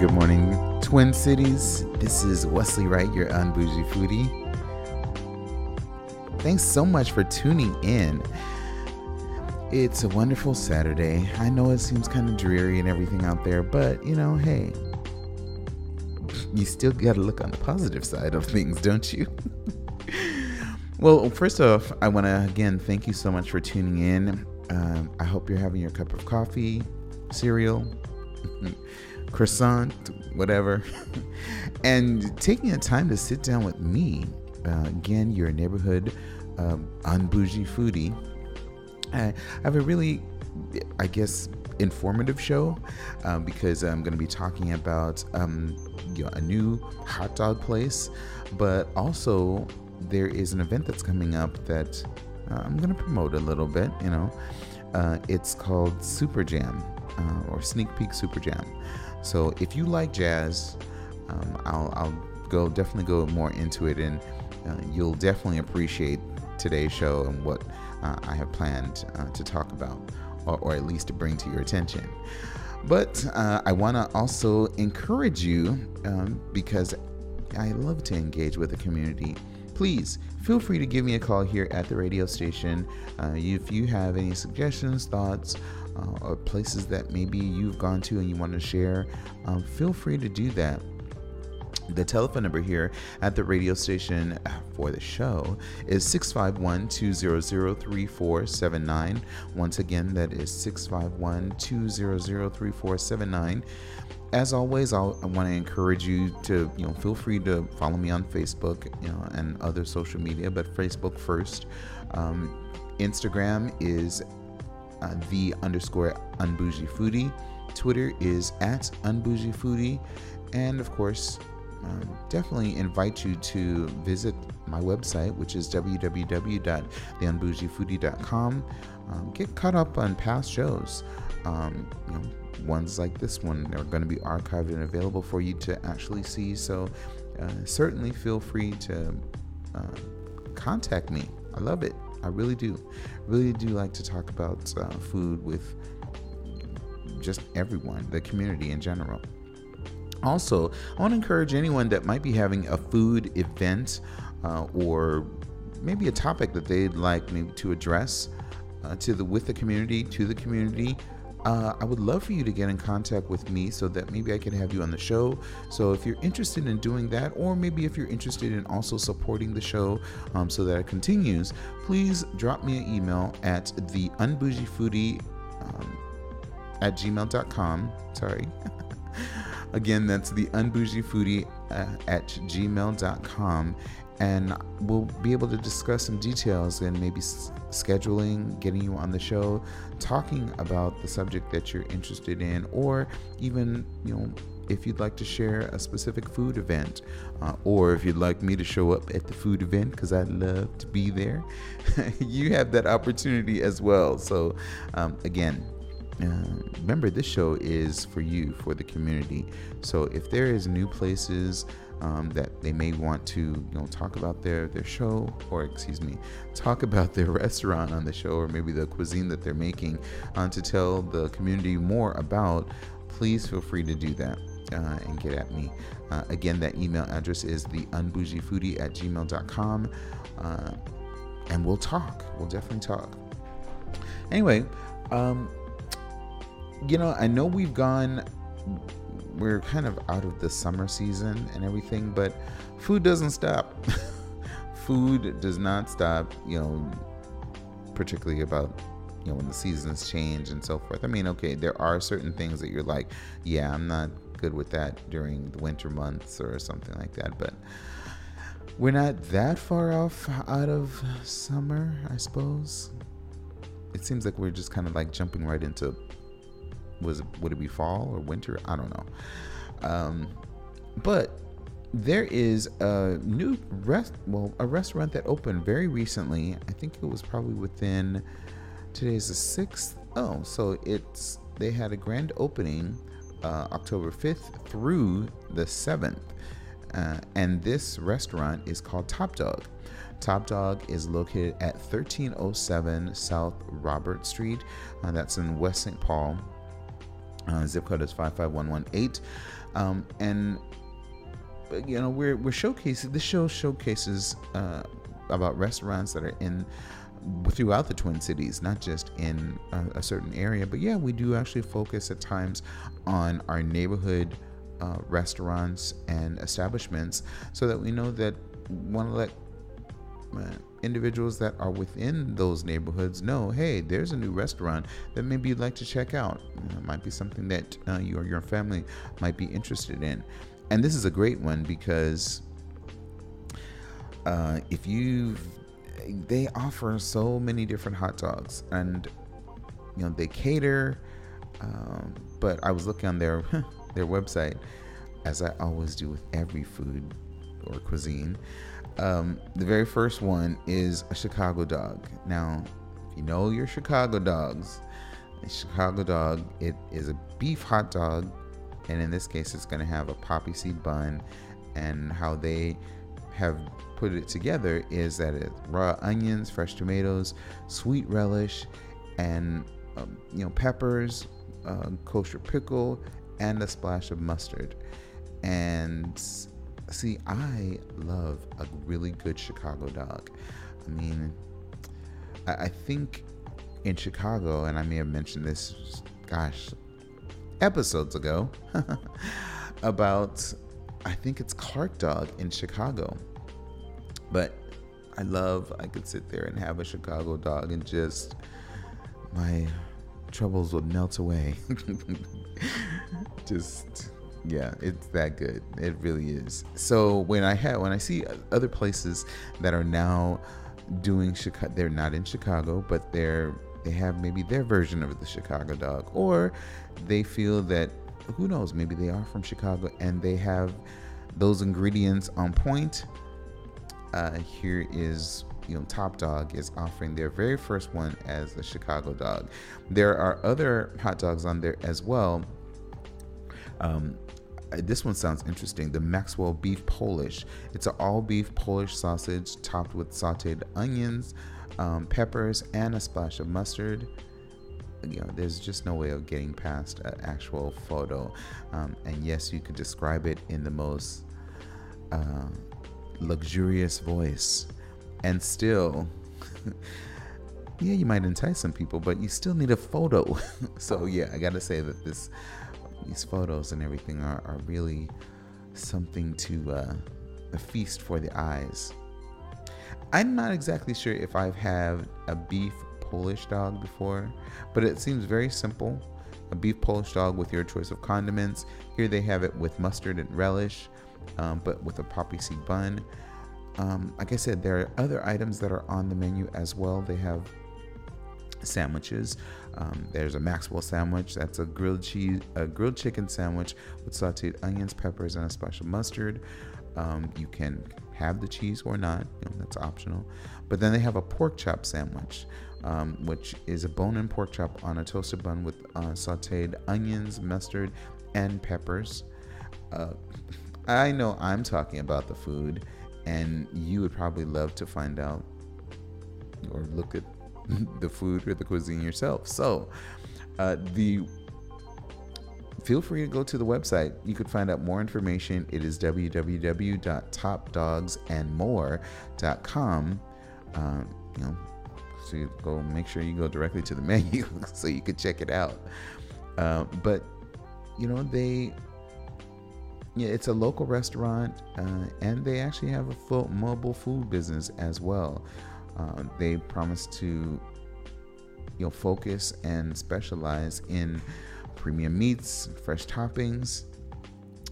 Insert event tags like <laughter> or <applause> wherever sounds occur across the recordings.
Good morning, Twin Cities. This is Wesley Wright, your unbougie foodie. Thanks so much for tuning in. It's a wonderful Saturday. I know it seems kind of dreary and everything out there, but you know, hey, you still got to look on the positive side of things, don't you? <laughs> well, first off, I want to again thank you so much for tuning in. Um, I hope you're having your cup of coffee, cereal, <laughs> croissant, whatever, <laughs> and taking the time to sit down with me. Uh, again, your neighborhood um, unbougie foodie. I have a really, I guess, informative show uh, because I'm going to be talking about um, you know, a new hot dog place, but also there is an event that's coming up that uh, I'm going to promote a little bit. You know, uh, it's called Super Jam uh, or Sneak Peek Super Jam. So if you like jazz, um, I'll, I'll go definitely go more into it, and uh, you'll definitely appreciate today's show and what uh, I have planned uh, to talk about, or, or, at least to bring to your attention. But uh, I want to also encourage you um, because I love to engage with the community. Please feel free to give me a call here at the radio station uh, if you have any suggestions, thoughts uh, or places that maybe you've gone to and you want to share, um, feel free to do that. The telephone number here at the radio station for the show is 651 200 3479. Once again, that is 651 200 3479. As always, I'll, i want to encourage you to, you know, feel free to follow me on Facebook, you know, and other social media, but Facebook first. Um, Instagram is uh, the underscore unbougie foodie. Twitter is at unbougie foodie. And of course, um, definitely invite you to visit my website, which is www.theunbougiefoodie.com. Um, get caught up on past shows. Um, you know, ones like this one are going to be archived and available for you to actually see. So uh, certainly feel free to uh, contact me. I love it. I really do. Really do like to talk about uh, food with just everyone, the community in general. Also, I want to encourage anyone that might be having a food event uh, or maybe a topic that they'd like maybe to address uh, to the with the community to the community uh, I would love for you to get in contact with me so that maybe I can have you on the show. So if you're interested in doing that, or maybe if you're interested in also supporting the show um, so that it continues, please drop me an email at the unbougiefoodie um, at gmail.com. Sorry. <laughs> Again, that's the unbougiefoodie uh, at gmail.com and we'll be able to discuss some details and maybe s- scheduling, getting you on the show, talking about the subject that you're interested in, or even, you know, if you'd like to share a specific food event, uh, or if you'd like me to show up at the food event because I'd love to be there, <laughs> you have that opportunity as well. So, um, again, uh, remember this show is for you for the community so if there is new places um, that they may want to you know talk about their their show or excuse me talk about their <laughs> restaurant on the show or maybe the cuisine that they're making uh, to tell the community more about please feel free to do that uh, and get at me. Uh, again that email address is the unbougiefoodie at gmail.com uh, and we'll talk. We'll definitely talk. Anyway um, you know i know we've gone we're kind of out of the summer season and everything, but food doesn't stop. <laughs> food does not stop, you know, particularly about you know when the seasons change and so forth. I mean, okay, there are certain things that you're like, yeah, I'm not good with that during the winter months or something like that, but we're not that far off out of summer, I suppose. It seems like we're just kind of like jumping right into was would it be fall or winter? I don't know. Um, but there is a new rest well a restaurant that opened very recently. I think it was probably within today's the sixth. Oh, so it's they had a grand opening uh, October 5th through the 7th. Uh, and this restaurant is called Top Dog. Top Dog is located at 1307 South Robert Street. Uh, that's in West St. Paul. Uh, zip code is 55118. Um, and you know we're we're showcasing this show showcases uh, about restaurants that are in throughout the Twin Cities, not just in a, a, certain area. But yeah, we do actually focus at times on our neighborhood uh, restaurants and establishments so that we know that want to let individuals that are within those neighborhoods know hey, there's a new restaurant that maybe you'd like to check out. It might be something that uh, you or your family might be interested in. And this is a great one because uh, if you've they offer so many different hot dogs and you know they cater um, but i was looking on their <laughs> their website as i always do with every food or cuisine um, the very first one is a chicago dog now if you know your chicago dogs a chicago dog it is a beef hot dog and in this case it's going to have a poppy seed bun and how they have put it together is that it's raw onions, fresh tomatoes, sweet relish, and um, you know peppers, uh, kosher pickle, and a splash of mustard. And see, I love a really good Chicago dog. I mean, I, I think in Chicago, and I may have mentioned this, gosh, episodes ago, <laughs> about I think it's Clark Dog in Chicago. But I love, I could sit there and have a Chicago dog and just, my troubles would melt away. <laughs> just, yeah, it's that good. It really is. So when I have, when I see other places that are now doing Chicago, they're not in Chicago, but they're, they have maybe their version of the Chicago dog, or they feel that, who knows, maybe they are from Chicago and they have those ingredients on point uh, here is you know Top Dog is offering their very first one as the Chicago dog. There are other hot dogs on there as well. Um, this one sounds interesting. The Maxwell Beef Polish. It's an all beef Polish sausage topped with sauteed onions, um, peppers, and a splash of mustard. You know, there's just no way of getting past an actual photo. Um, and yes, you could describe it in the most uh, luxurious voice and still <laughs> yeah you might entice some people but you still need a photo <laughs> so yeah i gotta say that this these photos and everything are, are really something to uh, a feast for the eyes i'm not exactly sure if i've had a beef polish dog before but it seems very simple a beef polish dog with your choice of condiments here they have it with mustard and relish um, but with a poppy seed bun. Um, like I said, there are other items that are on the menu as well. They have sandwiches. Um, there's a Maxwell sandwich. That's a grilled cheese, a grilled chicken sandwich with sautéed onions, peppers, and a splash of mustard. Um, you can have the cheese or not. You know, that's optional. But then they have a pork chop sandwich, um, which is a bone-in pork chop on a toasted bun with uh, sautéed onions, mustard, and peppers. Uh, I know I'm talking about the food, and you would probably love to find out or look at the food or the cuisine yourself. So, uh, the feel free to go to the website. You could find out more information. It is www.topdogsandmore.com. Um, you know, so you go make sure you go directly to the <laughs> menu so you could check it out. Uh, but you know, they yeah, it's a local restaurant, uh, and they actually have a full mobile food business as well. Uh, they promise to, you know, focus and specialize in premium meats, fresh toppings,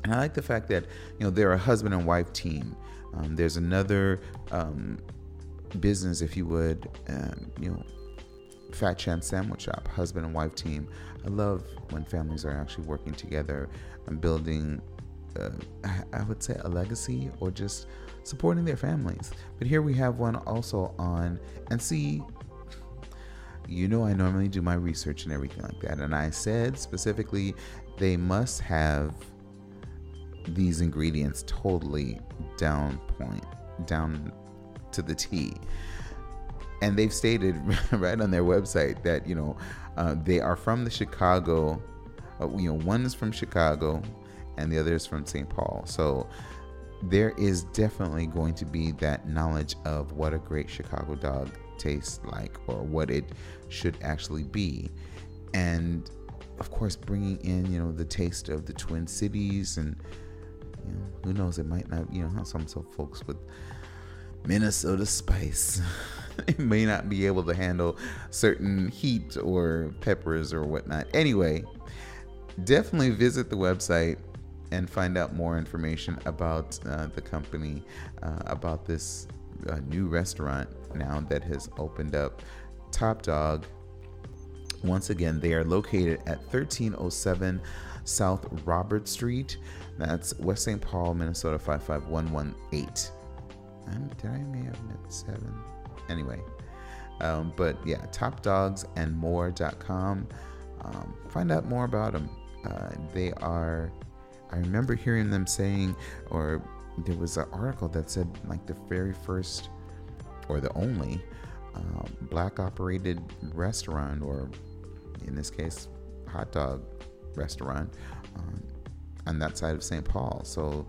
and I like the fact that you know they're a husband and wife team. Um, there's another um, business, if you would, um, you know, Fat Chance Sandwich Shop, husband and wife team. I love when families are actually working together and building uh, I would say a legacy or just supporting their families. But here we have one also on, and see, you know, I normally do my research and everything like that. And I said specifically, they must have these ingredients totally down point, down to the T. And they've stated <laughs> right on their website that, you know, uh, they are from the Chicago, uh, you know, one is from Chicago, and the other is from St. Paul. So there is definitely going to be that knowledge of what a great Chicago dog tastes like or what it should actually be. And of course, bringing in, you know, the taste of the Twin Cities and, you know, who knows, it might not, you know, some, some folks with Minnesota spice. <laughs> they may not be able to handle certain heat or peppers or whatnot. Anyway, definitely visit the website and find out more information about uh, the company, uh, about this uh, new restaurant now that has opened up, Top Dog. Once again, they are located at 1307 South Robert Street. That's West St. Paul, Minnesota 55118. Um, did I may have meant seven? Anyway, um, but yeah, topdogsandmore.com. Um, find out more about them. Uh, they are I remember hearing them saying, or there was an article that said like the very first or the only uh, black operated restaurant, or in this case, hot dog restaurant um, on that side of St. Paul. So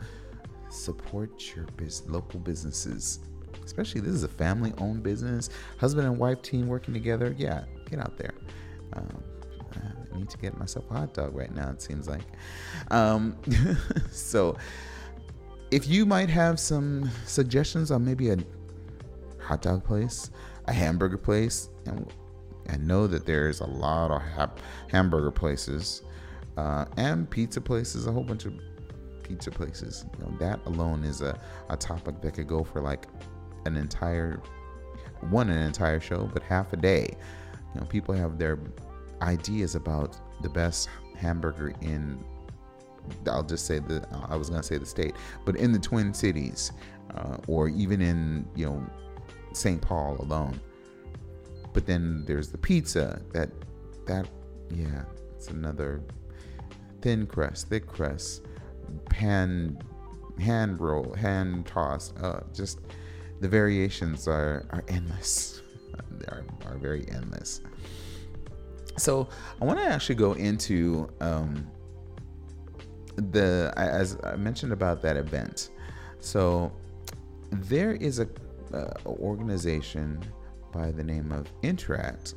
support your biz- local businesses. Especially this is a family owned business, husband and wife team working together. Yeah, get out there. Um, Need to get myself a hot dog right now, it seems like. Um, <laughs> so, if you might have some suggestions on maybe a hot dog place, a hamburger place, and I know that there's a lot of ha- hamburger places uh, and pizza places, a whole bunch of pizza places. You know, that alone is a, a topic that could go for like an entire one an entire show, but half a day. You know, people have their ideas about the best hamburger in I'll just say the I was gonna say the state, but in the Twin Cities, uh, or even in you know St. Paul alone. But then there's the pizza that that yeah, it's another thin crust, thick crust, pan hand roll, hand tossed. Uh, just the variations are are endless. <laughs> they are, are very endless. So I want to actually go into um, the as I mentioned about that event. So there is a uh, organization by the name of Interact,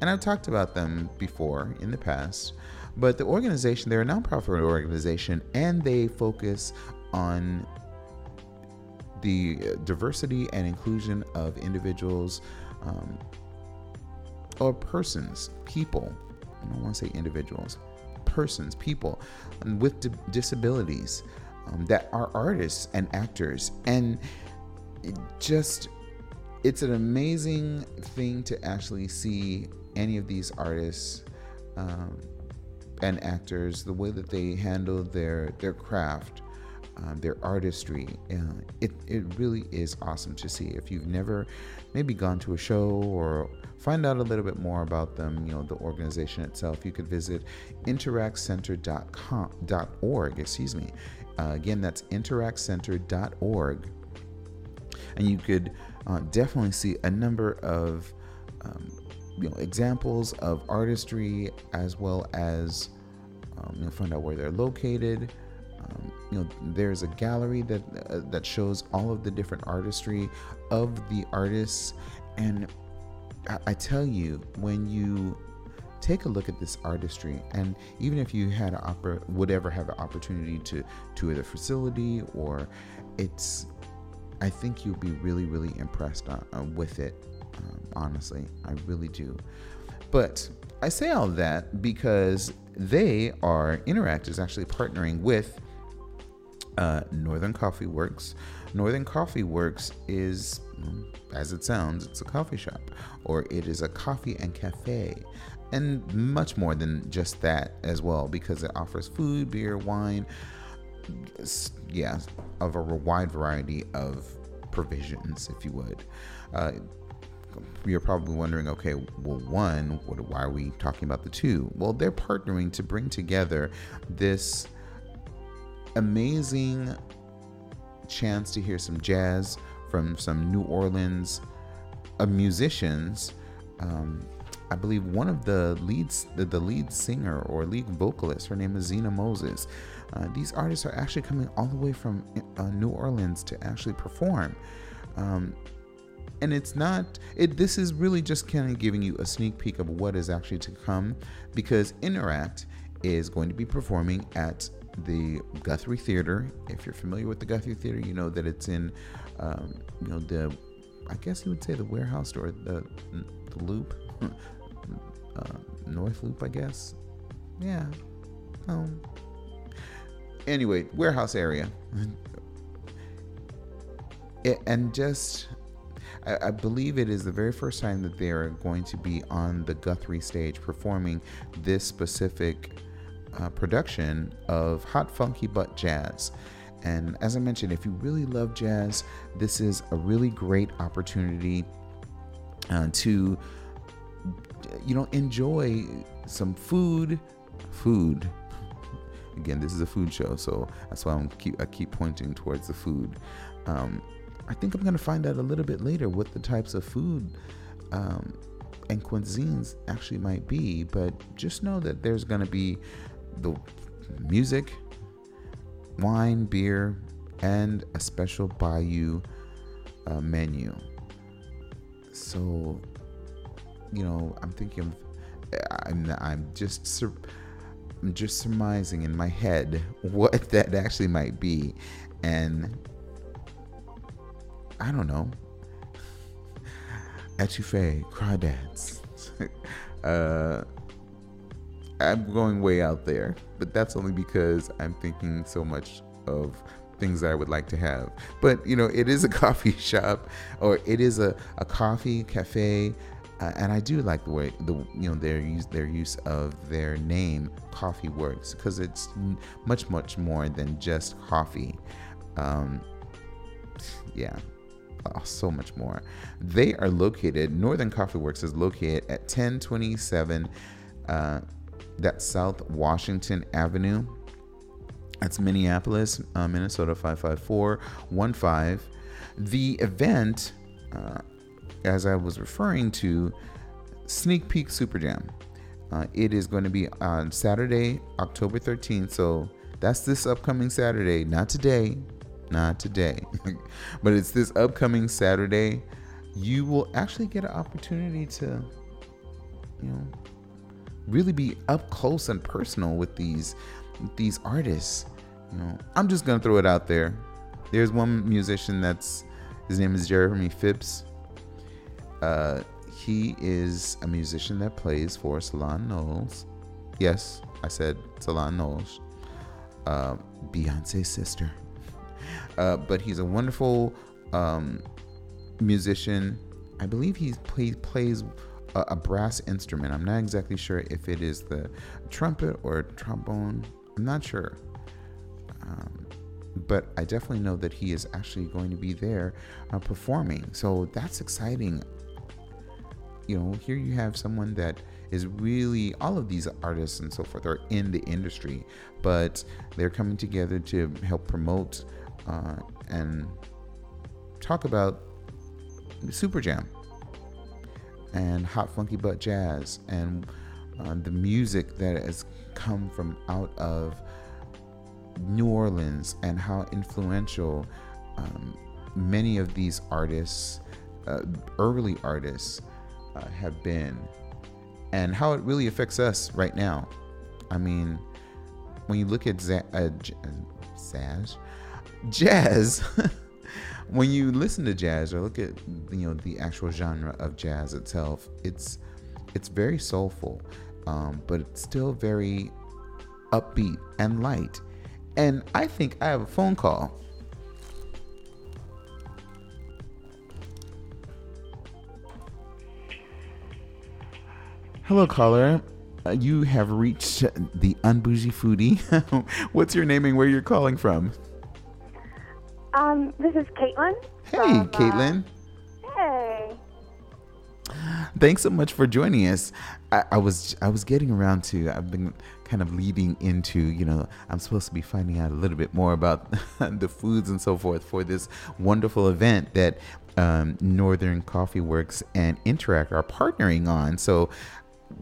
and I've talked about them before in the past. But the organization, they're a nonprofit organization, and they focus on the diversity and inclusion of individuals um, or persons, people. I don't want to say individuals, persons, people with di- disabilities um, that are artists and actors. And it just, it's an amazing thing to actually see any of these artists um, and actors, the way that they handle their, their craft. Um, their artistry. Uh, it, it really is awesome to see. If you've never maybe gone to a show or find out a little bit more about them, you know, the organization itself, you could visit interactcenter.com.org, excuse me. Uh, again, that's interactcenter.org. And you could uh, definitely see a number of um, you know examples of artistry as well as um, you know find out where they're located. Um, you know, there's a gallery that uh, that shows all of the different artistry of the artists, and I, tell you, when you take a look at this artistry. And even if you had an opera, would ever have an opportunity to tour the facility, or it's, I think you'll be really, really impressed uh, uh, with it. Um, honestly, I really do. But I say all that because they are Interact is actually partnering with uh, Northern Coffee Works. Northern Coffee Works is, as it sounds, it's a coffee shop, or it is a coffee and cafe, and much more than just that as well, because it offers food, beer, wine, yeah, of a wide variety of provisions, if you would. Uh, you're probably wondering, okay, well, one, what, why are we talking about the two? Well, they're partnering to bring together this amazing chance to hear some jazz from some New Orleans uh, musicians. Um, I believe one of the leads, the, the lead singer or lead vocalist, her name is Zena Moses. Uh, these artists are actually coming all the way from uh, New Orleans to actually perform. Um, and it's not it this is really just kind of giving you a sneak peek of what is actually to come because interact is going to be performing at the guthrie theater. If you're familiar with the guthrie theater you know that it's in um, you know the i guess you would say the warehouse or the, the loop <laughs> uh, north loop i guess. Yeah. Um anyway warehouse area. <laughs> It, and just I, I, believe it is the very first time that they are going to be on the Guthrie stage performing this specific uh, production of Hot Funky Butt Jazz. And as I mentioned, if you really love jazz, this is a really great opportunity uh, to, you know, enjoy some food. Food. Again, this is a food show, so that's why keep I keep pointing towards the food. Um, I think I'm going to find out a little bit later what the types of food um, and cuisines actually might be. But just know that there's going to be the music, wine, beer, and a special Bayou uh, menu. So, you know, I'm thinking, I'm, I'm just. Sur- I'm just surmising in my head <laughs> what that actually might be. And I don't know. <laughs> Etouffee, crawdads. <laughs> uh, I'm going way out there, but that's only because I'm thinking so much of things that I would like to have. But you know, it is a <laughs> coffee shop, or it is a, a coffee cafe, uh, and I do like the way the you know their use their use of their name, Coffee Works, because it's much much more than just coffee. Um, yeah, oh, so much more. They are located, Northern Coffee Works is located at 1027 uh, that's South Washington Avenue. That's Minneapolis, uh, Minnesota 55415. The event, uh, as I was referring to, Sneak Peek Super Jam. Uh, it is going to be on Saturday, October 13th. So that's this upcoming Saturday, not today, not today, <laughs> but it's this upcoming Saturday. You will actually get an opportunity to, you know, really be up close and personal with these with these artists. You know, I'm just gonna throw it out there. There's one musician that's his name is Jeremy Phipps. Uh, he is a musician that plays for Solange Knowles. Yes, I said Solange Knowles. Uh, Beyonce's sister. <laughs> Uh, but he's a wonderful um, musician. I believe he play, plays a, a, brass instrument. I'm not exactly sure if it is the trumpet or trombone. I'm not sure. Um, but I definitely know that he is actually going to be there uh, performing. So that's exciting. You know, here you have someone that is really all of these artists and so forth are in the industry, but they're coming together to help promote uh, and talk about Super Jam and Hot Funky Butt Jazz and uh, the music that has come from out of New Orleans and how influential um, many of these artists, uh, early artists, uh, have been. and how it really affects us right now. I mean, when you look at uh, uh, Zaz, jazz, <laughs> when you listen to jazz or look at you know the actual genre of jazz itself, it's it's very soulful, um, but it's still very upbeat and light. And I think I have a phone call. Hello, caller. Uh, you have reached the unbougie foodie. <laughs> What's your name and where you're calling from? Um, this is Kaitlyn. Hey, from, uh, Kaitlyn. hey. Thanks so much for joining us. I, I was I was getting around to I've been kind of leading into you know I'm supposed to be finding out a little bit more about <laughs> the foods and so forth for this wonderful event that um, Northern Coffee Works and Interact are partnering on. So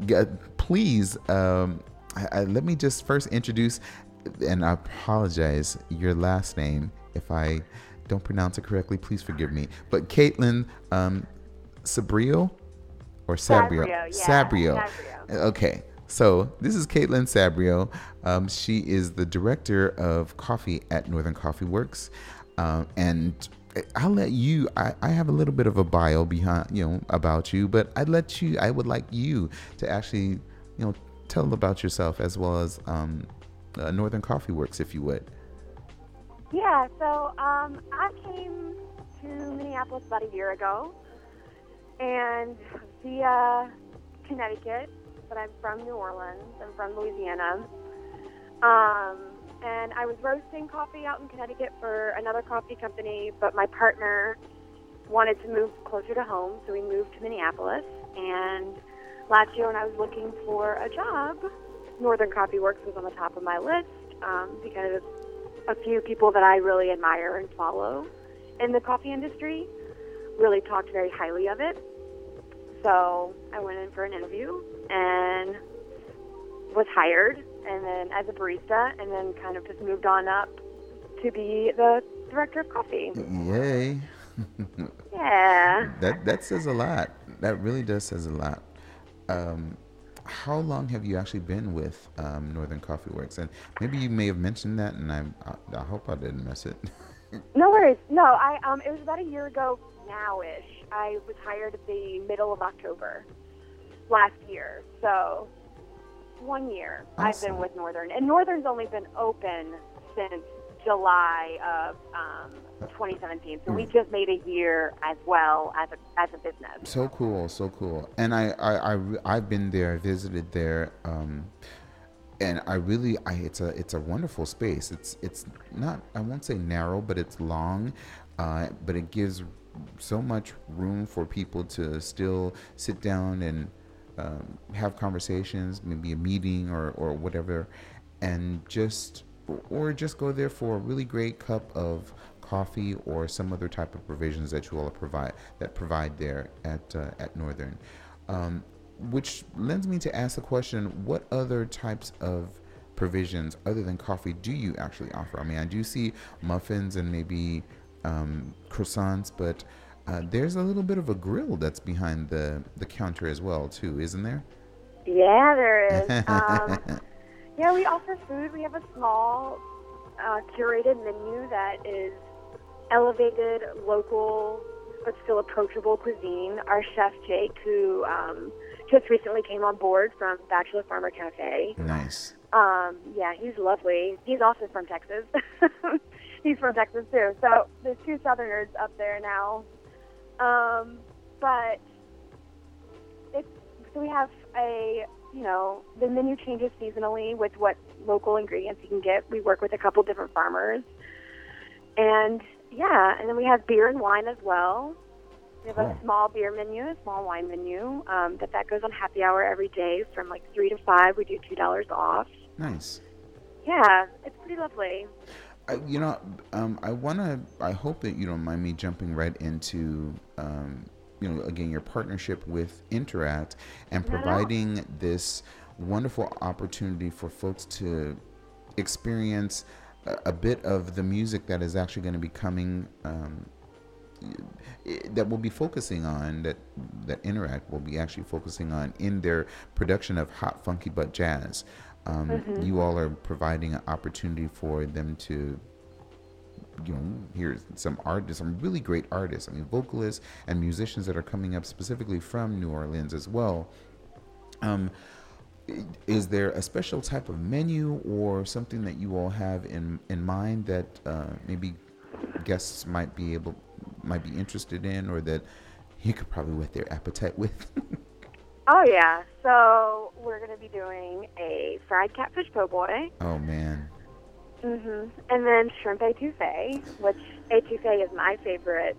g- please um, I, I, let me just first introduce and I apologize your last name if I don't pronounce it correctly. Please forgive me. But Kaitlyn um, Sabrio or Sabrio? Sabrio, yeah, Sabrio. Okay. So this is Kaitlyn Sabrio. Um, she is the director of coffee at Northern Coffee Works, um, and I'll let you. I, I have a little bit of a bio behind you know about you, but I'd let you. I would like you to actually you know tell about yourself as well as um, uh, Northern Coffee Works, if you would. Yeah, so um, I came to Minneapolis about a year ago, and via Connecticut, but I'm from New Orleans. I'm from Louisiana. Um, and I was roasting coffee out in Connecticut for another coffee company, but my partner wanted to move closer to home, so we moved to Minneapolis. And last year, when I was looking for a job, Northern Coffee Works was on the top of my list um, because a few people that I really admire and follow in the coffee industry really talked very highly of it. So I went in for an interview and was hired, and then as a barista, and then kind of just moved on up to be the director of coffee. Yay! Yeah. That that says a lot. That really does says a lot. Um, how long have you actually been with um, Northern Coffee Works? And maybe you may have mentioned that, and I I, I hope I didn't miss it. <laughs> No worries. No, I um, it was about a year ago now-ish. I was hired at the middle of October last year, so one year I've been with Northern, and Northern's only been open since July of um, 2017. So we just made a year as well as a as a business. so cool, so cool. And I I, I I've been there, visited there. Um, and I really, I it's a it's a wonderful space. It's it's not I won't say narrow, but it's long, uh, but it gives so much room for people to still sit down and um, have conversations, maybe a meeting or or whatever, and just or just go there for a really great cup of coffee or some other type of provisions that you all provide that provide there at uh, at Northern. Um, which lends me to ask the question what other types of provisions other than coffee do you actually offer i mean i do see muffins and maybe um, croissants but uh, there's a little bit of a grill that's behind the, the counter as well too isn't there Yeah, there is. <laughs> Um, yeah, we offer food. We have a small uh, curated menu that is elevated, local, but still approachable cuisine. Our chef Jake, who um, just recently came on board from Bachelor Farmer Cafe. nice Um, yeah, he's lovely. He's also from Texas. <laughs> he's from Texas too. So there's two Southerners up there now. Um, but it's so we have a you know the menu changes seasonally with what local ingredients you can get. We work with a couple different farmers, and yeah, and then we have beer and wine as well. We have a small beer menu, a small wine menu. Um, that that goes on happy hour every day from like three to five. We do two dollars off. nice Yeah, it's pretty lovely. I, you know, um, I want to. I hope that you don't mind me jumping right into, um, you know, again your partnership with Interact and providing this wonderful opportunity for folks to experience a, a bit of the music that is actually going to be coming um, that will be focusing on that that interact will be actually focusing on in their production of hot funky butt jazz um, Mm-hmm. you all are providing an opportunity for them to you know hear some artists some really great artists i mean vocalists and musicians that are coming up specifically from new orleans as well um, is there a special type of menu or something that you all have in in mind that uh, maybe guests might be able might be interested in or that you could probably whet their appetite with <laughs> Oh yeah. So we're gonna be doing a fried catfish po' boy. oh man hmm And then shrimp etouffee, which etouffee is my favorite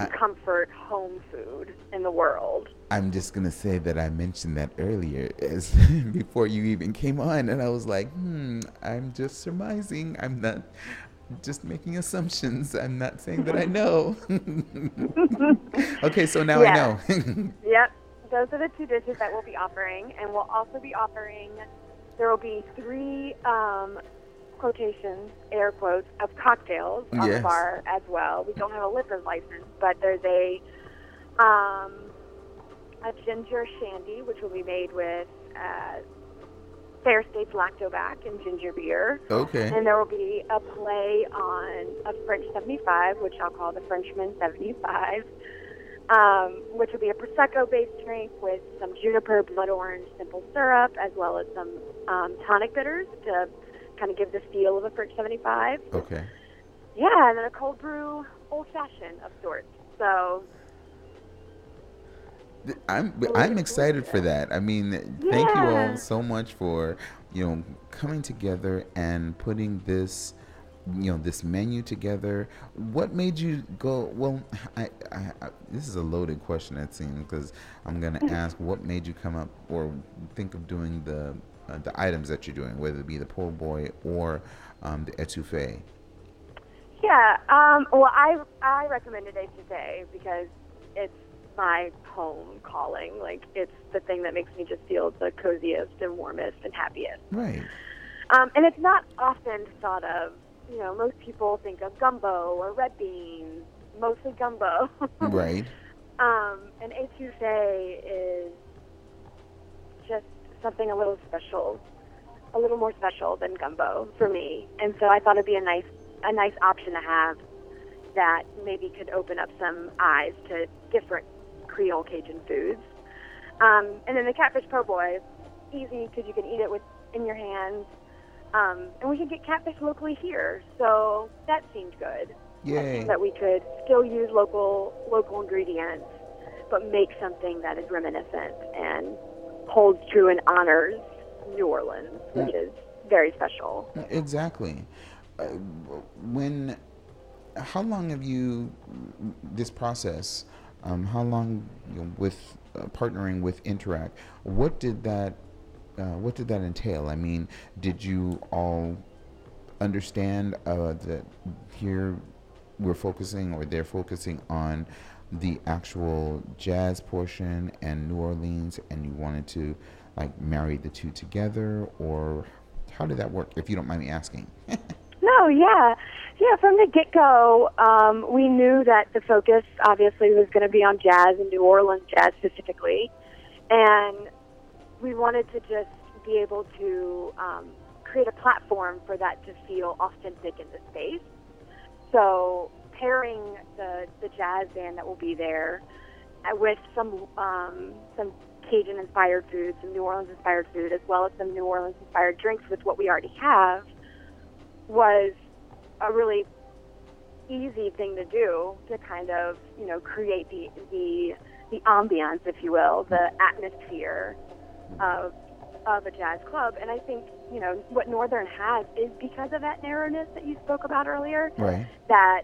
I- comfort home food in the world. i'm just gonna say that i mentioned that earlier as <laughs> before you even came on and i was like hmm i'm just surmising i'm not just making assumptions i'm not saying that i know <laughs> okay so now i know <laughs> Yep. Those are the two dishes that we'll be offering, and we'll also be offering. There will be three um, quotations, air quotes, of cocktails on Yes. the bar as well. We don't have a liquor license, but there's a um, a ginger shandy, which will be made with uh, Fair States Lactobac and ginger beer. okay And there will be a play on a French 75, which I'll call the Frenchman 75, um, which will be a Prosecco-based drink with some juniper blood orange simple syrup, as well as some um, tonic bitters to kind of give the feel of a French 75. okay Yeah, and then a cold brew old-fashioned of sorts. So, I'm I'm excited for that. I mean, thank you all so much for you know coming together and putting this you know this menu together. What made you go? Well, I, I, I this is a loaded question it seems because I'm gonna Mm-hmm. <laughs> ask what made you come up or think of doing the uh, the items that you're doing, whether it be the po' boy or um, the etouffee. yeah, um, well, I, I recommended etouffee because it's my home calling. Like, it's the thing that makes me just feel the coziest and warmest and happiest. Right. Um, and it's not often thought of. You know, most people think of gumbo or red beans, mostly gumbo. Right. <laughs> um, and etouffee is just something a little special, a little more special than gumbo for me. And so I thought it'd be a nice, a nice option to have that maybe could open up some eyes to different Creole Cajun foods. Um, and then the catfish po' boy, easy because you can eat it with in your hands. Um, and we can get catfish locally here, so that seemed good Yay. that we could still use local local ingredients, but make something that is reminiscent and holds true and honors New Orleans, which is very special. Exactly. Uh, when, how long have you this process? Um, how long you know, with uh, partnering with Interact? What did that? Uh, what did that entail? I mean, did you all understand uh, that here we're focusing or they're focusing on the actual jazz portion and New Orleans, and you wanted to like marry the two together, or how did that work? If you don't mind me asking. <laughs> No, yeah. Yeah, from the get go, um, we knew that the focus obviously was going to be on jazz and New Orleans jazz specifically. And we wanted to just be able to um, create a platform for that to feel authentic in the space. So pairing the, the jazz band that will be there with some um, some Cajun inspired food, some New Orleans inspired food, as well as some New Orleans inspired drinks with what we already have was a really easy thing to do to kind of you know create the the the ambiance, if you will, the atmosphere of of a jazz club. And I think you know what Northern has is because of that narrowness that you spoke about earlier. right. That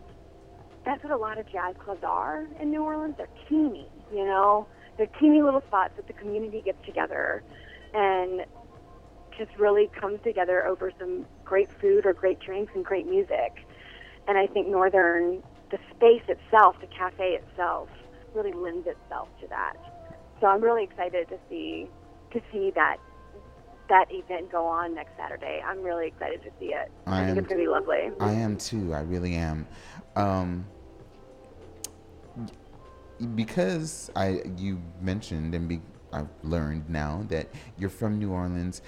that's what a lot of jazz clubs are in New Orleans. They're teeny, you know, they're teeny little spots that the community gets together and just really comes together over some great food or great drinks and great music. And I think Northern, the space itself, the cafe itself, really lends itself to that. So I'm really excited to see to see that that event go on next Saturday. I'm really excited to see it. I I, think it's gonna be lovely. I am too. I really am. Um, because I you mentioned and be, I've learned now that you're from New Orleans.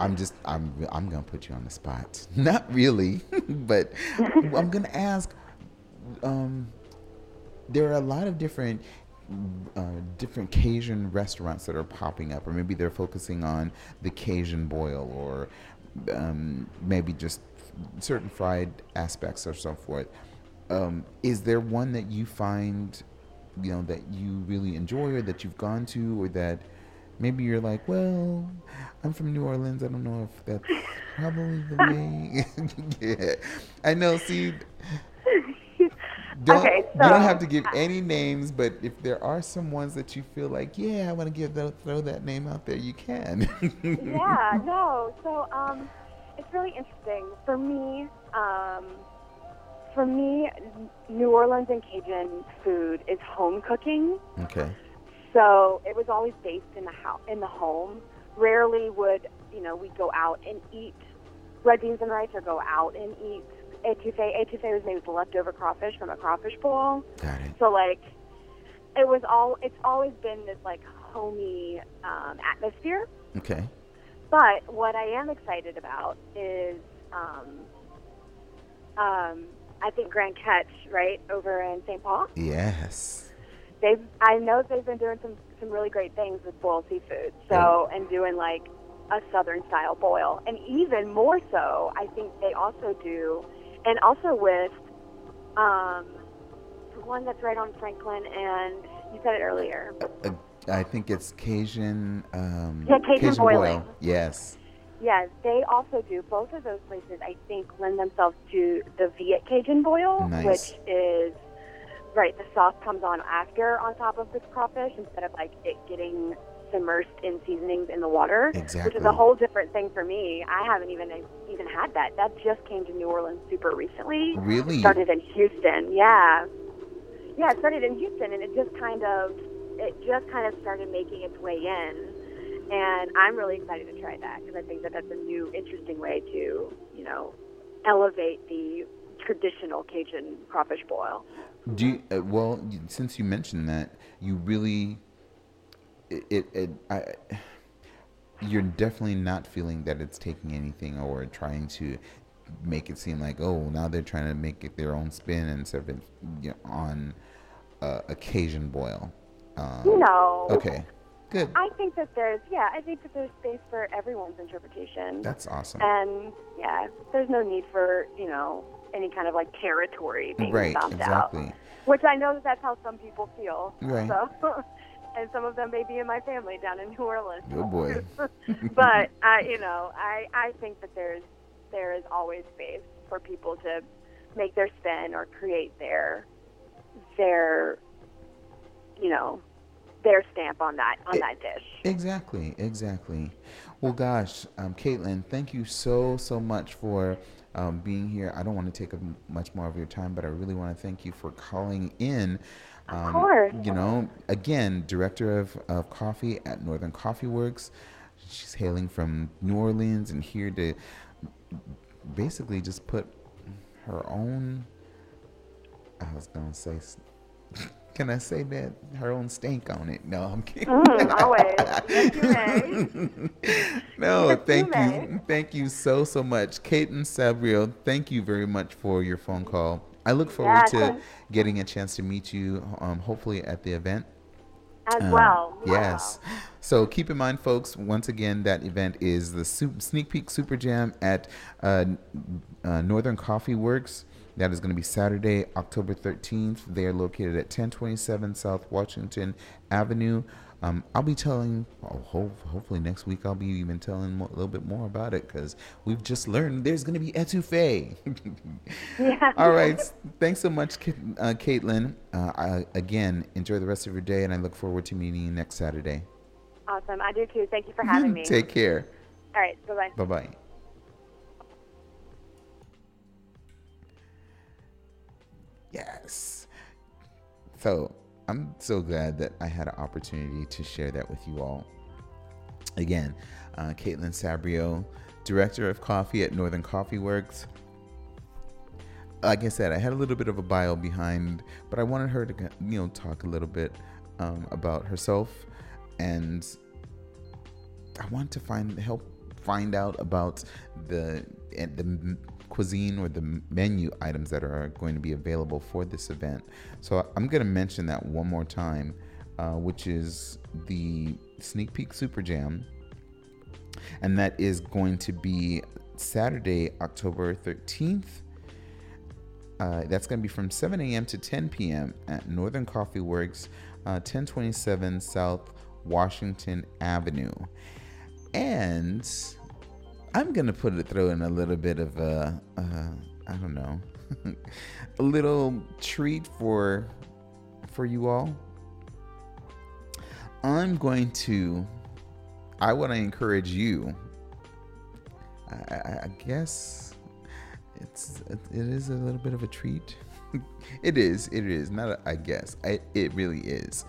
I'm just I'm I'm gonna put you on the spot. <laughs> Not really, <laughs> but <laughs> I'm gonna ask. Um, there are a lot of different uh, different Cajun restaurants that are popping up, or maybe they're focusing on the Cajun boil, or um, maybe just certain fried aspects or so forth. Um, is there one that you find, you know, that you really enjoy, or that you've gone to, or that maybe you're like, well, I'm from New Orleans. I don't know if that's probably the way. <laughs> yeah, I know. See, don't, Okay, you don't have to give any names, but if there are some ones that you feel like, yeah, I want to give that, throw that name out there, you can. yeah, <laughs> no. So um, it's really interesting for me. Um, for me, New Orleans and Cajun food is home cooking. okay. So it was always based in the house, in the home. Rarely would you know we go out and eat red beans and rice, or go out and eat etouffee. Etouffee was made with leftover crawfish from a crawfish bowl. Got it. So like, it was all. It's always been this like homey um, atmosphere. Okay. But what I am excited about is, um, um, I think Grand Catch, right over in St. Paul. Yes. They've, I know they've been doing some some really great things with boiled seafood. So and doing like a southern style boil, and even more so, I think they also do, and also with, um, the one that's right on Franklin, and you said it earlier. Uh, I think it's Cajun. Um, Yeah, Cajun boiling. Yes. Yes, they also do. Both of those places, I think, lend themselves to the Viet Cajun boil, Nice. which is right. The sauce comes on after on top of the crawfish instead of like it getting submersed in seasonings in the water, exactly. which is a whole different thing for me. I haven't even even had that. That just came to New Orleans super recently. Really? Started in Houston, yeah, yeah. It started in Houston, and it just kind of it just kind of started making its way in and I'm really excited to try that because I think that that's a new, interesting way to, you know, elevate the traditional Cajun crawfish boil. Do you, uh, well, since you mentioned that, you really, it, it, it I, you're definitely not feeling that it's taking anything or trying to make it seem like oh now they're trying to make it their own spin and serve it you know, on uh, occasion boil. Um, No. Okay. Good. I think that there's, yeah, I think that there's space for everyone's interpretation. That's awesome. and yeah, there's no need for, you know, any kind of like territory being Right. stomped out. Exactly. Which I know that that's how some people feel. Right. So, <laughs> and some of them may be in my family down in New Orleans. Oh boy. <laughs> <laughs> but I, you know, I I think that there's there is always space for people to make their spin or create their their you know their stamp on that on It- that dish. Exactly, exactly. Well, gosh, um, Kaitlyn, thank you so, so much for um, being here. I don't want to take up much more of your time, but I really want to thank you for calling in. Um, course. You know, again, director of, of coffee at Northern Coffee Works. She's hailing from New Orleans and here to basically just put her own. I was gonna say, can I say that her own stank on it? No, I'm kidding. Mm, always. Yes, you may. <laughs> no, Yes, thank you, thank you so so much, Kaitlyn Sabrio. Thank you very much for your phone call. I look forward to getting a chance to meet you, um, hopefully at the event. As Um, well. Yes. So keep in mind, folks, once again, that event is the Sneak Peek Super Jam at uh, uh, Northern Coffee Works. That is going to be Saturday, October 13th. They are located at 1027 South Washington Avenue. Um, I'll be telling, oh, ho- hopefully next week, I'll be even telling mo- a little bit more about it because we've just learned there's going to be etouffee. Yeah. <laughs> All right. Thanks so much, uh, Kaitlyn. Uh, I, again, enjoy the rest of your day, and I look forward to meeting you next Saturday. Awesome. I do too. Thank you for having <laughs> me. Take care. All right. Bye bye. Bye bye. Yes. So I'm so glad that I had an opportunity to share that with you all. Again, uh, Kaitlyn Sabrio, director of coffee at Northern Coffee Works. like I said, I had a little bit of a bio behind, but I wanted her to, you know, talk a little bit um, about herself, and I want to find help find out about the the cuisine or the menu items that are going to be available for this event. So I'm going to mention that one more time, uh, which is the Sneak Peek Super Jam, and that is going to be Saturday, October 13th. Uh, that's going to be from 7 a.m. to 10 p.m. at Northern Coffee Works, uh, 1027 South Washington Avenue. And I'm gonna put it through in a little bit of a, uh, I don't know, <laughs> a little treat for for you all. I'm going to. I want to encourage you. I, I guess it's it is a little bit of a treat. <laughs> it is. It is not. A, I guess. It really is.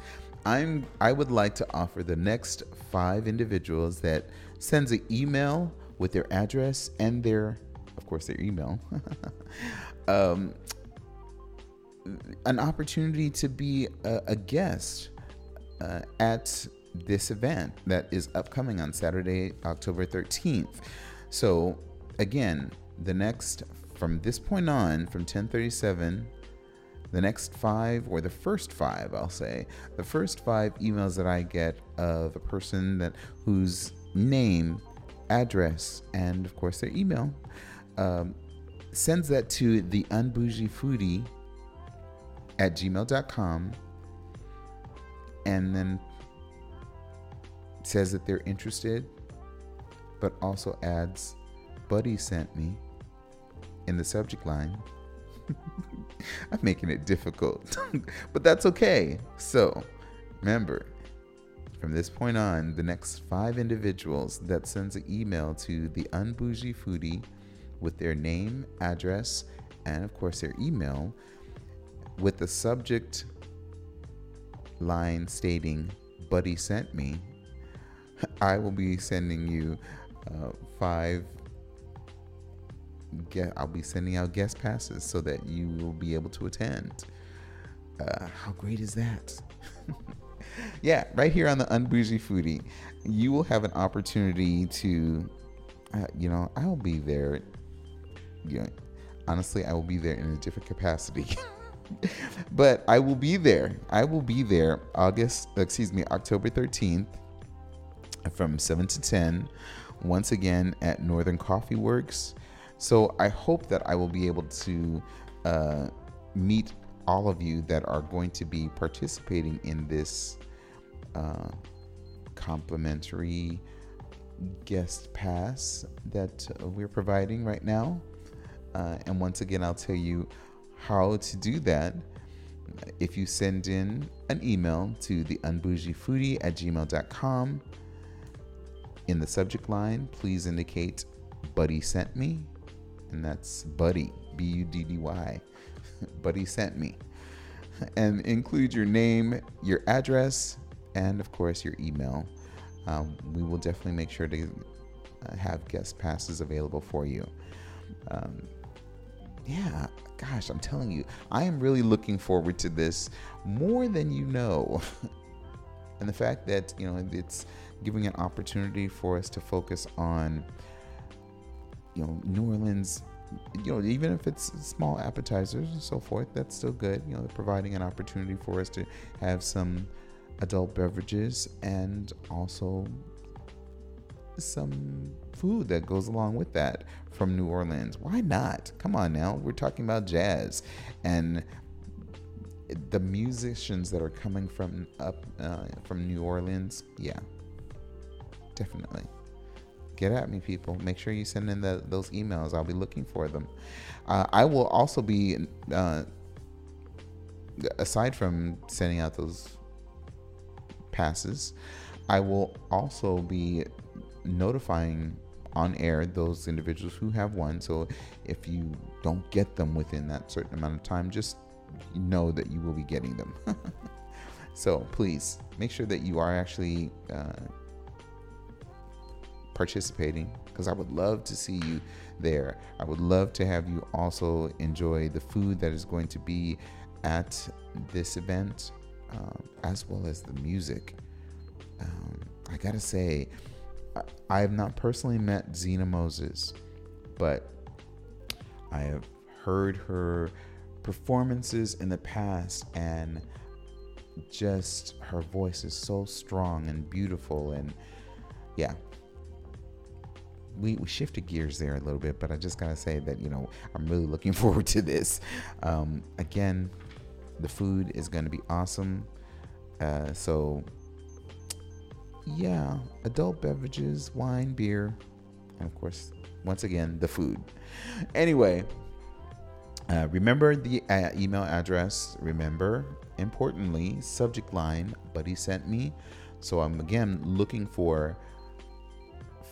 I'm. I would like to offer the next five individuals that sends an email with their address and their, of course, their email, <laughs> um, an opportunity to be a, a guest uh, at this event that is upcoming on Saturday, October 13th. So, again, the next from this point on, from 1037 the next five or the first five i'll say the first five emails that i get of a person that whose name address, and of course their email, um, sends that to the unbougiefoodie at gmail.com and then says that they're interested, but also adds, Buddy sent me in the subject line. <laughs> I'm making it difficult, <laughs> but that's okay. So, remember, from this point on, the next five individuals that sends an email to the Unbougie Foodie with their name, address, and of course their email, with the subject line stating "Buddy sent me," I will be sending you uh, five. Get, I'll be sending out guest passes so that you will be able to attend. Uh, how great is that? <laughs> yeah, right here on the Unbougie Foodie, you will have an opportunity to, uh, you know, I'll be there. You know, honestly, I will be there in a different capacity. <laughs> but I will be there. I will be there August, excuse me, October 13th from 7 to 10, once again at Northern Coffee Works. So I hope that I will be able to uh, meet all of you that are going to be participating in this uh, complimentary guest pass that we're providing right now. Uh, and once again, I'll tell you how to do that. If you send in an email to the unbougiefoodie at gmail.com, in the subject line, please indicate Buddy sent me. And that's Buddy, B U D D Y. <laughs> Buddy sent me. And include your name, your address, and of course your email. Um, we will definitely make sure to uh, have guest passes available for you. Um, yeah, gosh, I'm telling you, I am really looking forward to this more than you know. <laughs> and the fact that, you know, it's giving an opportunity for us to focus on, you know, New Orleans you know, even if it's small appetizers and so forth, that's still good. You know, providing an opportunity for us to have some adult beverages and also some food that goes along with that from New Orleans. Why not? Come on now. We're talking about jazz and the musicians that are coming from up uh, from New Orleans. Yeah, definitely. Get at me, people. Make sure you send in the, those emails. I'll be looking for them. Uh, I will also be, uh, aside from sending out those passes. I will also be notifying on air those individuals who have won. So if you don't get them within that certain amount of time, just know that you will be getting them. <laughs> so please make sure that you are actually uh, participating because I would love to see you there. I would love to have you also enjoy the food that is going to be at this event, um, as well as the music. Um, I gotta say, I, have not personally met Zena Moses, but I have heard her performances in the past and just her voice is so strong and beautiful and yeah we, we shifted gears there a little bit but i just gotta say that you know i'm really looking <laughs> forward to this um, again the food is going to be awesome. Uh, so yeah adult beverages wine beer and of course once again the food. <laughs> Anyway uh, remember the uh, email address. Remember importantly, subject line, Buddy sent me. So I'm again looking for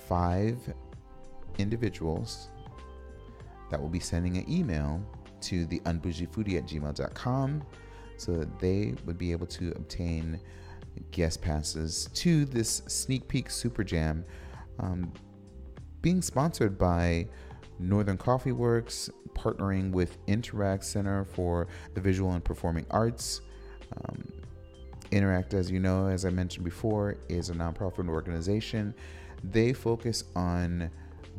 five individuals that will be sending an email to the unbougiefoodie at gmail.com so that they would be able to obtain guest passes to this sneak peek super jam um, being sponsored by Northern Coffee Works, partnering with Interact Center for the Visual and Performing Arts, um, Interact, as you know, as I mentioned before, is a nonprofit organization. They focus on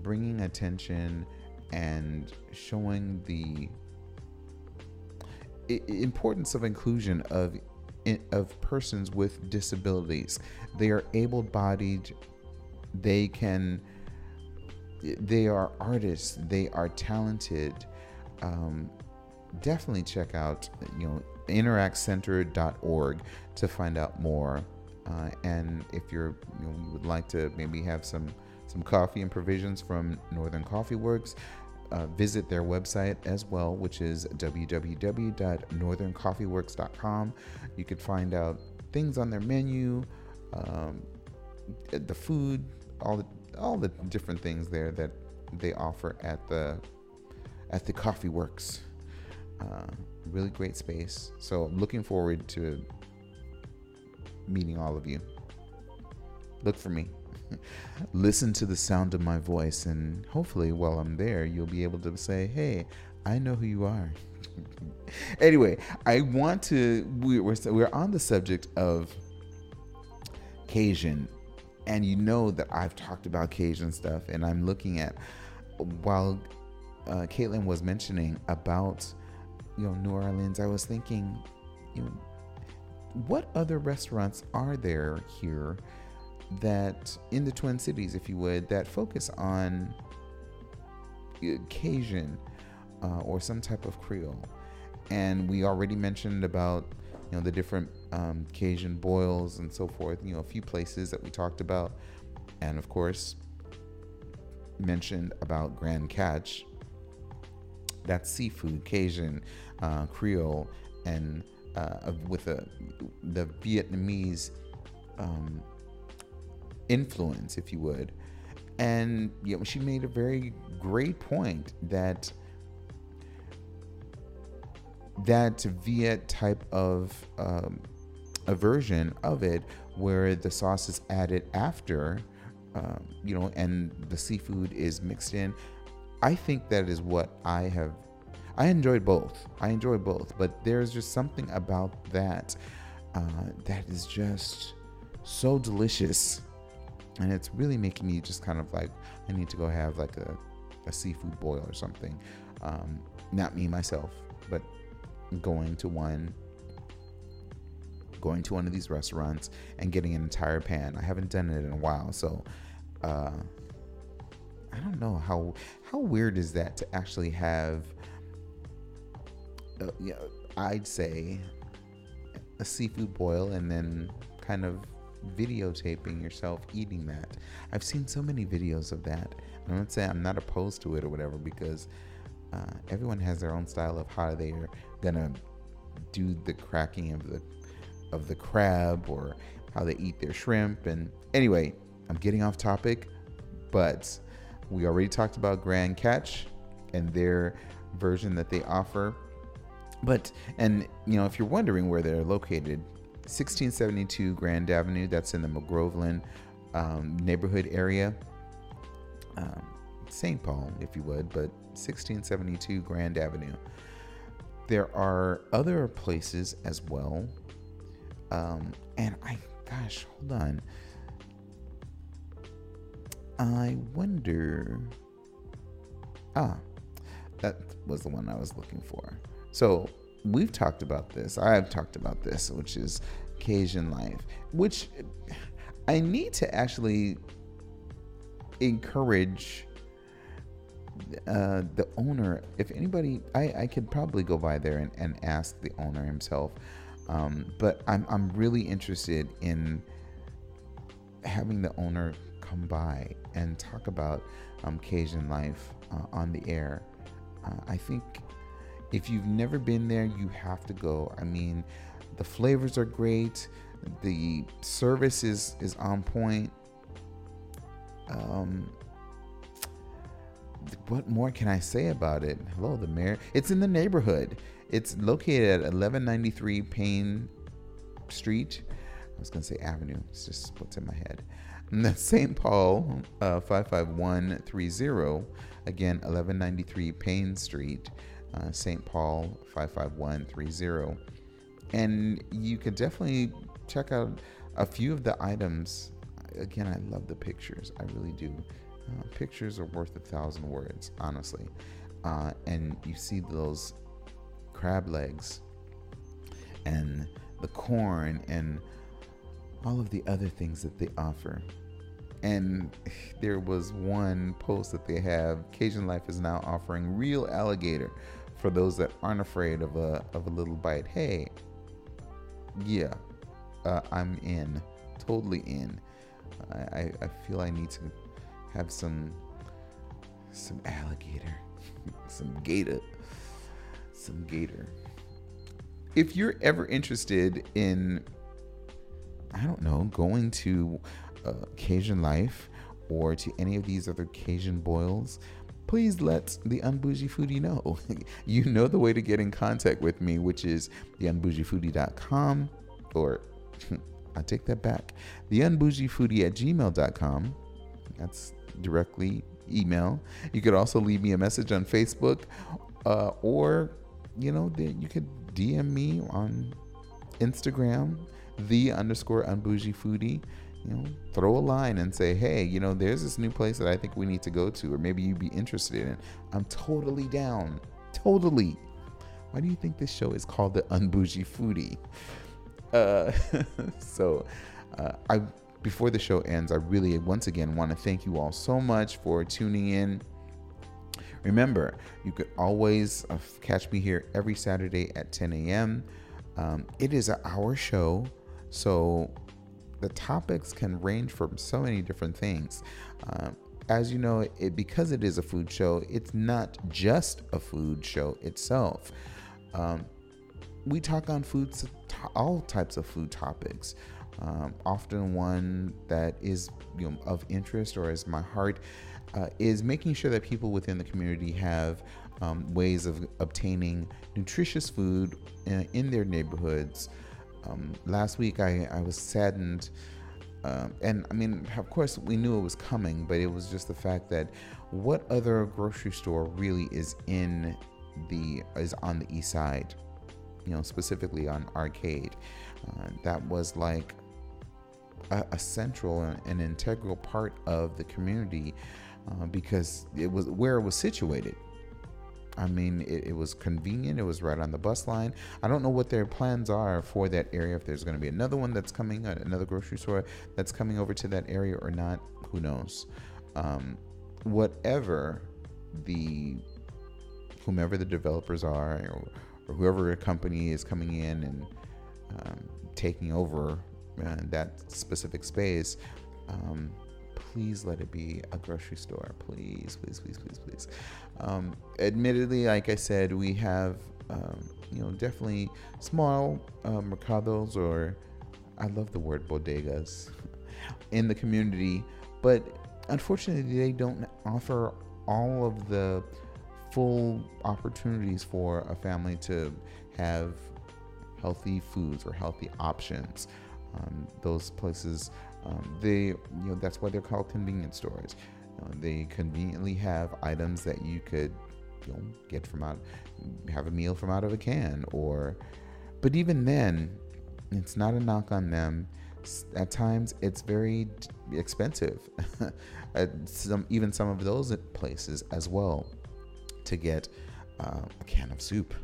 bringing attention and showing the importance of inclusion of of persons with disabilities. They are able-bodied. They can. They are artists. They are talented. Um, definitely check out you know interactcenter.org to find out more. Uh, and if you're you, know, you would like to maybe have some some coffee and provisions from Northern Coffee Works, uh, visit their website as well, which is www.northerncoffeeworks.com. You could find out things on their menu, um, the food, all the all the different things there that they offer at the at the Coffee Works. Uh, really great space. So I'm looking forward to meeting all of you. Look for me. <laughs> Listen to the sound of my voice, and hopefully, while I'm there, you'll be able to say, Hey, I know who you are. <laughs> anyway, I want to, we're, we're on the subject of Cajun, and you know that I've talked about Cajun stuff, and I'm looking at, while uh, Kaitlyn was mentioning about you know New Orleans, I was thinking, you know, what other restaurants are there here that in the Twin Cities, if you would, that focus on Cajun uh, or some type of Creole? And we already mentioned about you know the different um, Cajun boils and so forth. You know, a few places that we talked about, and of course mentioned about Grand Catch. That's seafood, Cajun, uh, Creole and uh, with a, the Vietnamese um, influence, if you would. And you know, she made a very great point that that Viet type of um, a version of it, where the sauce is added after, um, you know, and the seafood is mixed in. I think that is what I have I enjoyed both. I enjoyed both, but there's just something about that uh, that is just so delicious, and it's really making me just kind of like I need to go have like a, a seafood boil or something. Um, not me myself, but going to one going to one of these restaurants and getting an entire pan. I haven't done it in a while, so uh, I don't know how how weird is that to actually have uh, yeah, I'd say a seafood boil and then kind of videotaping yourself eating that. I've seen so many videos of that. I'm not saying I'm not opposed to it or whatever because uh, everyone has their own style of how they're gonna do the cracking of the of the crab or how they eat their shrimp. And anyway, I'm getting off topic, but we already talked about Grand Catch and their version that they offer but, and, you know, if you're wondering where they're located, 1672 Grand Avenue, that's in the Mac-Groveland um, neighborhood area. um, St. Paul, if you would, but 1672 Grand Avenue. There are other places as well. Um, and I, gosh, hold on. I wonder. Ah, that was the one I was looking for. So we've talked about this. I've talked about this, which is Cajun life, which I need to actually encourage uh, the owner. If anybody, I, I could probably go by there and, and ask the owner himself. Um, but I'm, I'm really interested in having the owner come by and talk about um, Cajun life uh, on the air. Uh, I think if you've never been there, you have to go. I mean, the flavors are great. The service is is on point. Um, what more can I say about it? Hello, the mayor. It's in the neighborhood. It's located at 1193 Payne Street. I was gonna say Avenue. It's just what's in my head. <laughs> St. Paul, uh, 55130. Again, 1193 Payne Street, uh, St. Paul, 55130. And you could definitely check out a few of the items. Again, I love the pictures. I really do. Uh, pictures are worth a thousand words, honestly. Uh, and you see those crab legs and the corn and all of the other things that they offer. And <sighs> there was one post that they have Cajun Life is now offering real alligator for those that aren't afraid of a, of a little bite. Hey, yeah, uh, I'm in, totally in. I, I feel I need to have some some alligator, <laughs> some gator, some gator. If you're ever interested in, I don't know, going to uh, Cajun Life or to any of these other Cajun boils, please let the Unbougie Foodie know. <laughs> you know the way to get in contact with me, which is theunbougiefoodie.com or <laughs> I take that back, theunbougiefoodie at gmail.com. That's directly email. You could also leave me a message on Facebook uh, or, you know, you could DM me on Instagram, the underscore unbougie foodie. You know, throw a line and say, hey, you know, there's this new place that I think we need to go to, or maybe you'd be interested in. I'm totally down. Totally. Why do you think this show is called the Unbougie Foodie? Uh, <laughs> so, uh, I before the show ends, I really once again want to thank you all so much for tuning in. Remember, you could always uh, catch me here every Saturday at 10 a.m. Um, it is an hour show, so the topics can range from so many different things. Um, as you know, it, because it is a food show, it's not just a food show itself. Um, we talk on foods, all types of food topics. Um, often one that is you know, of interest or is my heart uh, is making sure that people within the community have um, ways of obtaining nutritious food in, uh, in their neighborhoods. Um, last week, I, I was saddened. Uh, and I mean, of course, we knew it was coming, but it was just the fact that what other grocery store really is in the is on the east side, you know, specifically on Arcade. Uh, that was like a, a central and an integral part of the community uh, because it was where it was situated. I mean, it, it, was convenient. It was right on the bus line. I don't know what their plans are for that area. If there's going to be another one that's coming, uh, another grocery store that's coming over to that area or not, who knows? Um, whatever the whomever the developers are, or, or whoever a company is coming in and um, taking over uh, that specific space, um, please let it be a grocery store. Please, please, please, please, please. Um, admittedly, like I said, we have, um, you know, definitely small uh, mercados or I love the word bodegas in the community, but unfortunately, they don't offer all of the full opportunities for a family to have healthy foods or healthy options. Um, those places, um, they, you know, that's why they're called convenience stores. Know, they conveniently have items that you could you know, get from out, have a meal from out of a can, or, but even then, it's not a knock on them. At times, it's very expensive. <laughs> some even some of those places as well to get uh, a can of soup,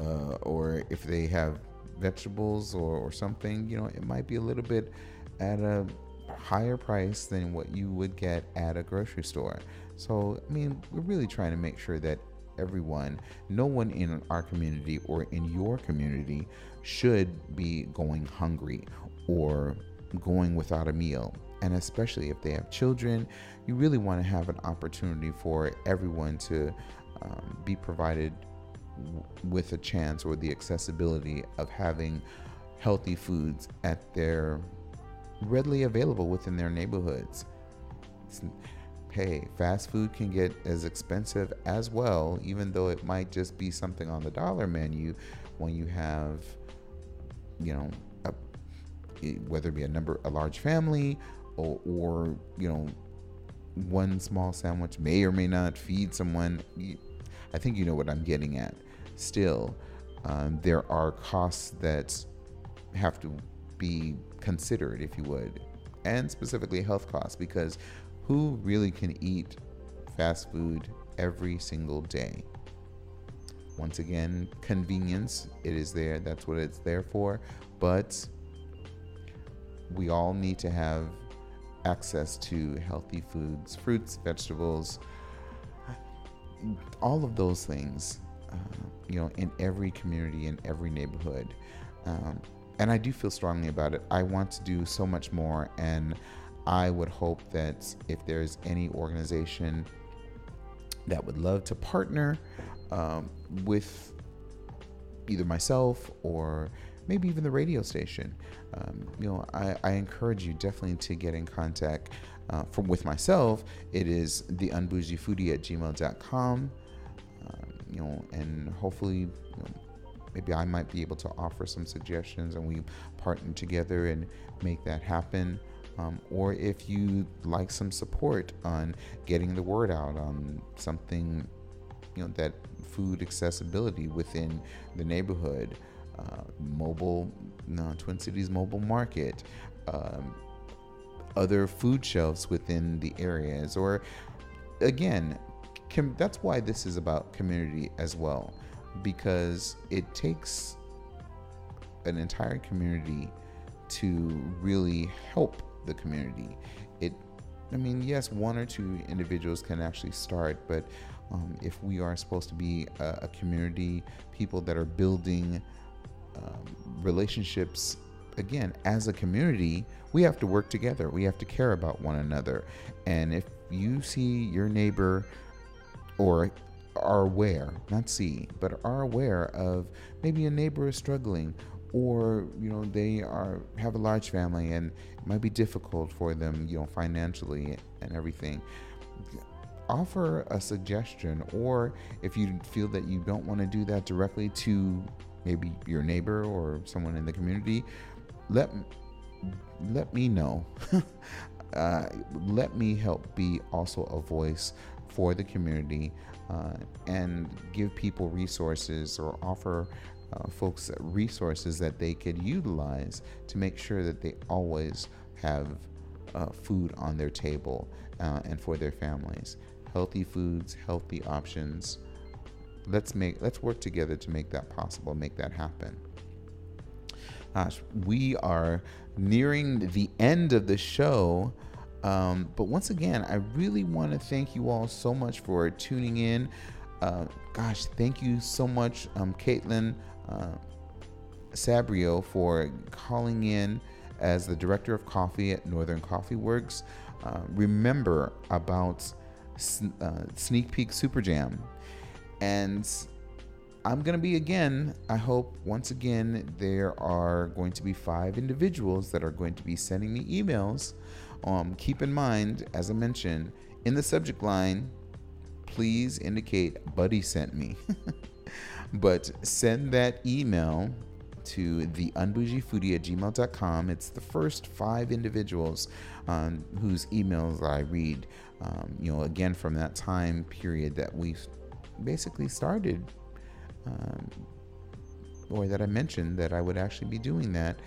uh, or if they have vegetables or, or something, you know, it might be a little bit at a higher price than what you would get at a grocery store. So, I mean, we're really trying to make sure that everyone, no one in our community or in your community should be going hungry or going without a meal. And especially if they have children, you really want to have an opportunity for everyone to um, be provided with a chance or the accessibility of having healthy foods at their readily available within their neighborhoods. Hey, fast food can get as expensive as well, even though it might just be something on the dollar menu when you have, you know, a, whether it be a number, a large family, or, or you know, one small sandwich may or may not feed someone. I think you know what I'm getting at. Still, um, there are costs that have to be considered, if you would, and specifically health costs, because who really can eat fast food every single day? Once again, convenience, it is there, that's what it's there for, but we all need to have access to healthy foods, fruits, vegetables, all of those things, uh, you know, in every community, in every neighborhood. Um, and I do feel strongly about it. I want to do so much more, and I would hope that if there's any organization that would love to partner um, with either myself or maybe even the radio station, um, you know, I, I, encourage you definitely to get in contact uh, from with myself. It is the unbougiefoodie at gmail.com. Um, you know, and hopefully, you know, maybe I might be able to offer some suggestions and we partner together and make that happen. Um, or if you like some support on getting the word out on something, you know, that food accessibility within the neighborhood, uh, mobile, no, Twin Cities mobile market, um, other food shelves within the areas, or again, com- that's why this is about community as well, because it takes an entire community to really help the community. It, I mean, yes, one or two individuals can actually start, but um, if we are supposed to be a, a community, people that are building um, relationships, again, as a community, we have to work together. We have to care about one another. And if you see your neighbor or are aware, not see, but are aware of maybe a neighbor is struggling or you know they are have a large family and it might be difficult for them you know financially and everything. Offer a suggestion or if you feel that you don't want to do that directly to maybe your neighbor or someone in the community let let me know. <laughs> Uh, let me help be also a voice for the community uh, and give people resources or offer uh, folks resources that they could utilize to make sure that they always have uh, food on their table uh, and for their families. Healthy foods, healthy options. Let's make let's work together to make that possible, make that happen. Gosh, we are nearing the end of the show. Um, but once again, I really want to thank you all so much for tuning in. Uh, gosh, thank you so much, um, Kaitlyn uh, Sabrio for calling in as the director of coffee at Northern Coffee Works. Uh, remember about uh, Sneak Peek Super Jam. And I'm going to be again, I hope once again, there are going to be five individuals that are going to be sending me emails. Um, keep in mind, as I mentioned, in the subject line, please indicate Buddy sent me. <laughs> But send that email to the at gmail.com. It's the first five individuals um, whose emails I read. Um, you know, again, from that time period that we basically started, um, or that I mentioned that I would actually be doing that.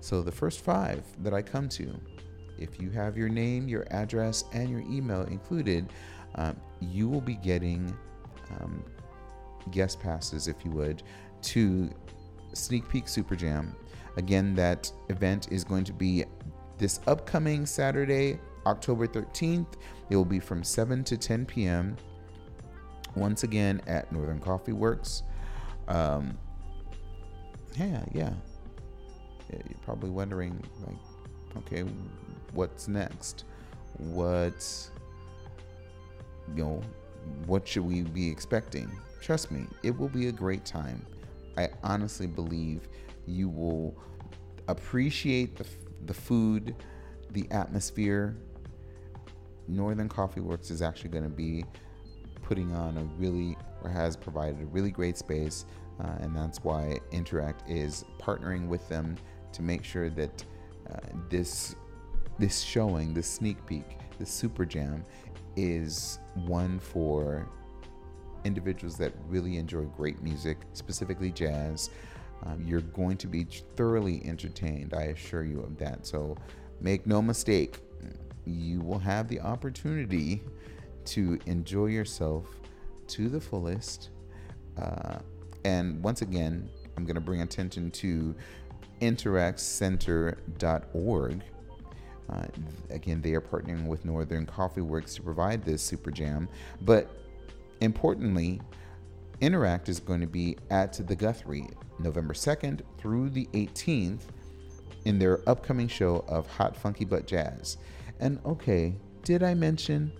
So the first five that I come to, if you have your name, your address, and your email included, um, you will be getting um, guest passes, if you would, to Sneak Peek Super Jam. Again, that event is going to be this upcoming Saturday, October 13th. It will be from 7 to 10 p.m. Once again at Northern Coffee Works. Um, yeah, yeah. You're probably wondering, like, okay, what's next? What, you know, what should we be expecting? Trust me, it will be a great time. I honestly believe you will appreciate the, the food, the atmosphere. Northern Coffee Works is actually going to be putting on a really, or has provided a really great space. Uh, and that's why Interact is partnering with them to make sure that this this showing, this sneak peek, this super jam, is one for individuals that really enjoy great music, specifically jazz. Um, you're going to be thoroughly entertained, I assure you of that. So make no mistake, you will have the opportunity to enjoy yourself to the fullest. Uh, and once again, I'm going to bring attention to interactcenter.org. Uh, again, they are partnering with Northern Coffee Works to provide this super jam. But importantly, Interact is going to be at the Guthrie November 2nd through the 18th in their upcoming show of Hot Funky Butt Jazz. And okay, did I mention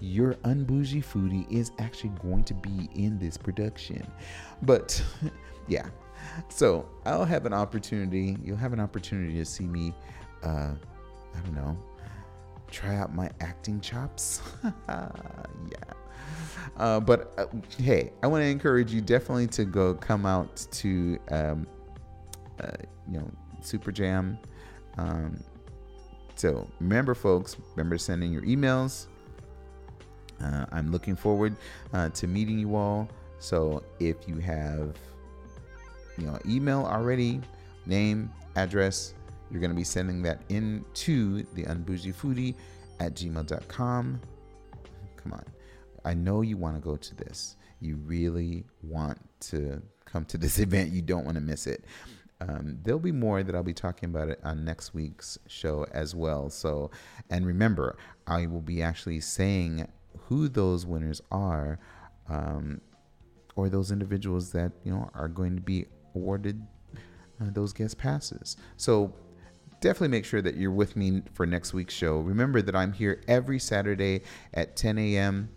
your unbougie foodie is actually going to be in this production? But <laughs> yeah, so I'll have an opportunity. You'll have an opportunity to see me. Uh, I don't know. Try out my acting chops. <laughs> yeah. Uh, but uh, hey, I want to encourage you definitely to go come out to, um, uh, you know, Super Jam. Um, so remember, folks, remember sending your emails. Uh, I'm looking forward uh, to meeting you all. So if you have, you know, email already, name, address, you're going to be sending that in to the unbougie foodie at gmail.com. Come on. I know you want to go to this. You really want to come to this <laughs> event. You don't want to miss it. Um, there'll be more that I'll be talking about it on next week's show as well. So, and remember, I will be actually saying who those winners are, um, or those individuals that you know are going to be awarded uh, those guest passes. So definitely make sure that you're with me for next week's show. Remember that I'm here every Saturday at 10 a.m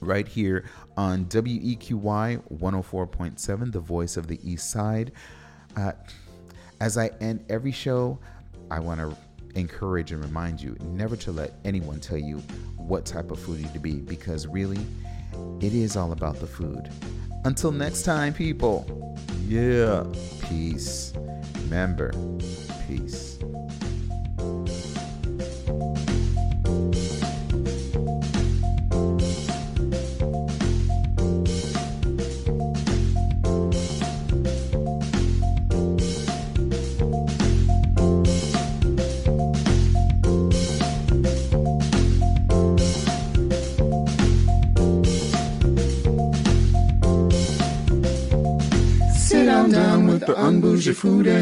right here on WEQY 104.7, the voice of the East Side. Uh, as I end every show, I want to encourage and remind you never to let anyone tell you what type of foodie to be because really, it is all about the food. Until next time, people. Yeah. Peace. Remember, foodie.